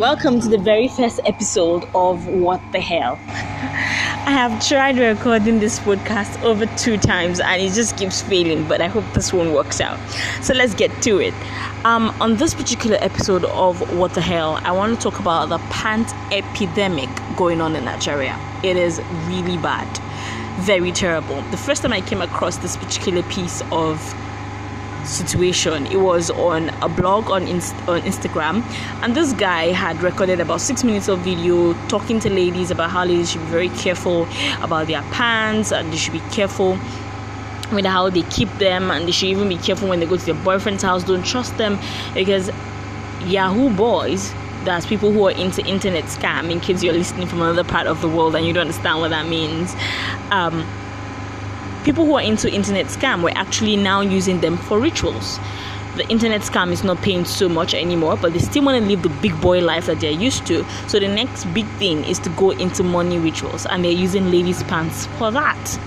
Welcome to the very first episode of What the Hell. I have tried recording this podcast over two times and it just keeps failing, but I hope this one works out. So let's get to it. Um, on this particular episode of What the Hell, I want to talk about the pant epidemic going on in Nigeria. It is really bad, very terrible. The first time I came across this particular piece of situation. It was on a blog on, Inst- on Instagram, and this guy had recorded about six minutes of video talking to ladies about how ladies should be very careful about their pants and they should be careful with how they keep them, and they should even be careful when they go to their boyfriend's house. Don't trust them because Yahoo boys that's people who are into internet scam in case you're listening from another part of the world and you don't understand what that means um, people who are into internet scam were actually now using them for rituals. The internet scam is not paying so much anymore, but they still want to live the big boy life that they're used to. So the next big thing is to go into money rituals, and they're using ladies' pants for that.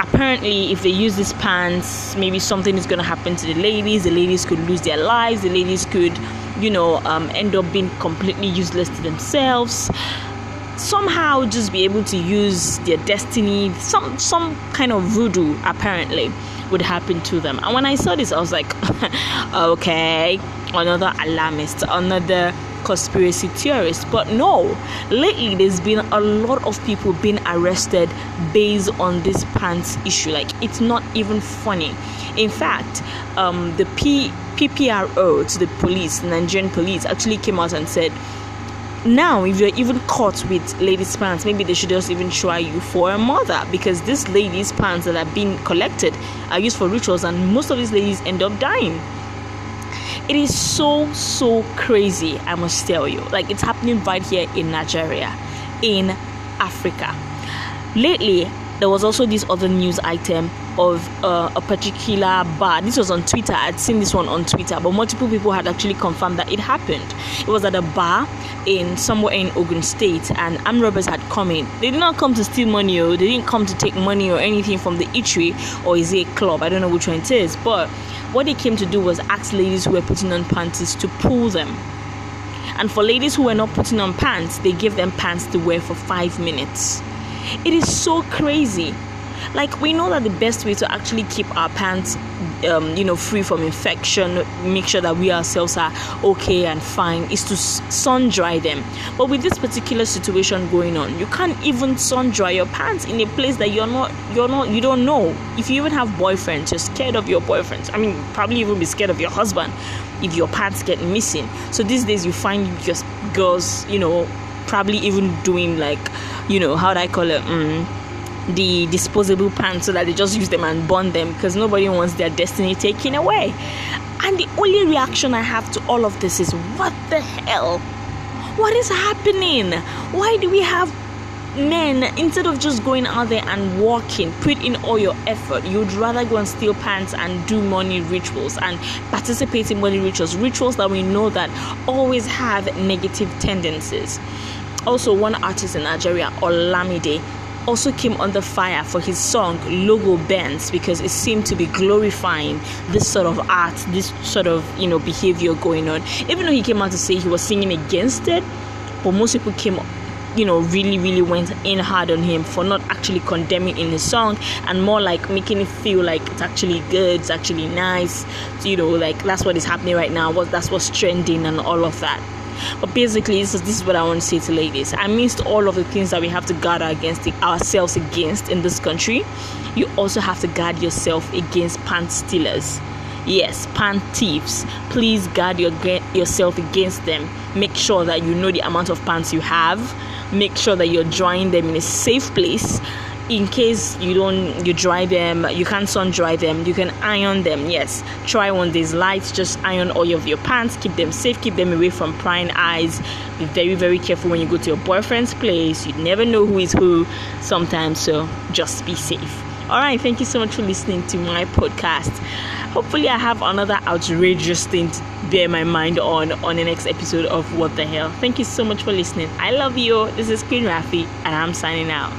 Apparently, if they use these pants, maybe something is going to happen to the ladies. The ladies could lose their lives. The ladies could, you know, um, end up being completely useless to themselves somehow just be able to use their destiny. Some some kind of voodoo apparently would happen to them. And when i saw this i was like okay another alarmist another conspiracy theorist. But no lately there's been a lot of people being arrested based on this pants issue. Like it's not even funny. In fact um, the P- ppro to the police nigerian police actually came out and said now if you're even caught with ladies pants maybe they should just even try you for a mother because these ladies pants that are being collected are used for rituals and most of these ladies end up dying. It is so so crazy i must tell you. Like it's happening right here in nigeria in africa. Lately there was also this other news item of uh, a particular bar. This was on Twitter. I'd seen this one on Twitter, but multiple people had actually confirmed that it happened. It was at a bar in somewhere in Ogun State, and armed robbers had come in. They did not come to steal money, or they didn't come to take money or anything from the eatery, or is it a club? I don't know which one it is. But what they came to do was ask ladies who were putting on panties to pull them. And for ladies who were not putting on pants, they gave them pants to wear for five minutes. It is so crazy. Like we know that the best way to actually keep our pants, um, you know, free from infection, make sure that we ourselves are okay and fine, is to sun dry them. But with this particular situation going on, you can't even sun dry your pants in a place that you're not, you're not, you don't know. If you even have boyfriends, you're scared of your boyfriends. I mean, probably even be scared of your husband if your pants get missing. So these days you find just girls, you know, probably even doing like you know how do I call it mm, the disposable pants so that they just use them and burn them because nobody wants their destiny taken away. And the only reaction I have to all of this is what the hell? What is happening? Why do we have men instead of just going out there and walking put in all your effort you'd rather go and steal pants and do money rituals and participate in money rituals rituals that we know that always have negative tendencies also, one artist in Nigeria, Olamide, also came under fire for his song Logo Benz because it seemed to be glorifying this sort of art, this sort of you know behavior going on. Even though he came out to say he was singing against it, but most people came you know really really went in hard on him for not actually condemning in his song and more like making it feel like it's actually good it's actually nice you know like that's what is happening right now what that's what's trending and all of that but basically, this is, this is what I want to say to ladies. Amidst all of the things that we have to guard against ourselves against in this country, you also have to guard yourself against pant stealers. Yes, pant thieves. Please guard your, yourself against them. Make sure that you know the amount of pants you have. Make sure that you're drying them in a safe place in case you don't you dry them you can't sun dry them you can iron them yes. Try one these lights just iron all of your pants keep them safe keep them away from prying eyes. Be very very careful when you go to your boyfriend's place you never know who is who sometimes so just be safe. All right thank you so much for listening to my podcast. Hopefully i have another outrageous thing to bear my mind on on the next episode of what the hell. Thank you so much for listening. I love you. This is queen rafi and i'm signing out